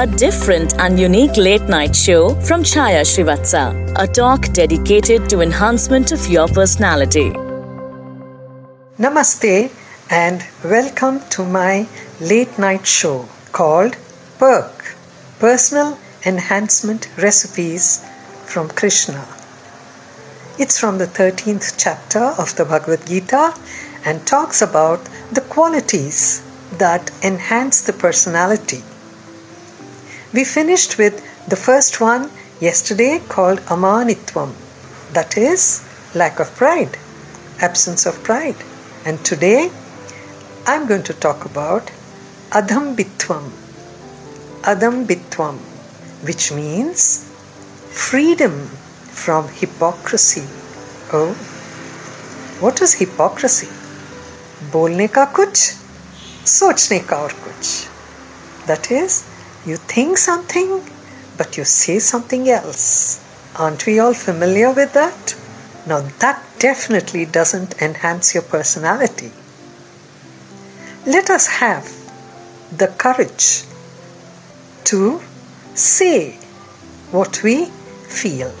a different and unique late night show from Chaya Srivatsa, a talk dedicated to enhancement of your personality. Namaste and welcome to my late night show called Perk Personal Enhancement Recipes from Krishna. It's from the 13th chapter of the Bhagavad Gita and talks about the qualities that enhance the personality. We finished with the first one yesterday called Amanitvam, that is, lack of pride, absence of pride. And today I'm going to talk about Adambhitvam, Adambhitvam, which means freedom from hypocrisy. Oh, what is hypocrisy? बोलने का कुछ सोचने का और कुछ That is you think something but you say something else. Aren't we all familiar with that? Now that definitely doesn't enhance your personality. Let us have the courage to say what we feel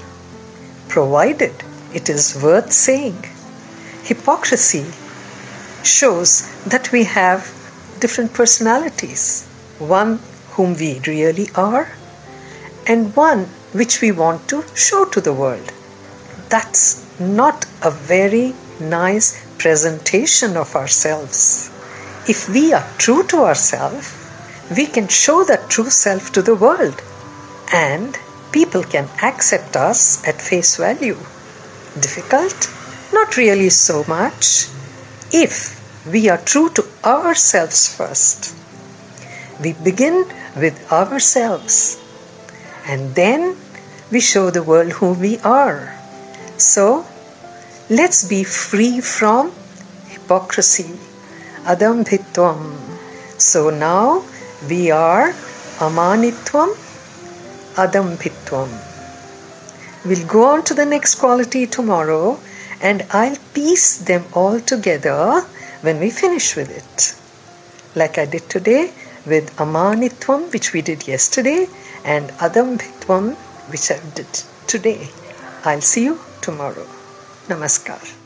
provided it is worth saying. Hypocrisy shows that we have different personalities. One whom we really are, and one which we want to show to the world. That's not a very nice presentation of ourselves. If we are true to ourselves, we can show that true self to the world, and people can accept us at face value. Difficult? Not really so much. If we are true to ourselves first. We begin with ourselves and then we show the world who we are. So let's be free from hypocrisy, adambhitvam. So now we are amanitvam, adambhitvam. We'll go on to the next quality tomorrow and I'll piece them all together when we finish with it. Like I did today with Amanitvam, which we did yesterday, and Adambhitvam, which I did today. I'll see you tomorrow. Namaskar.